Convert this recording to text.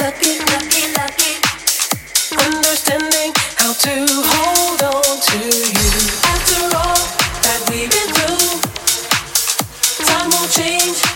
lucky, lucky, lucky. Understanding how to hold on to you. After all that we've been through, time will change.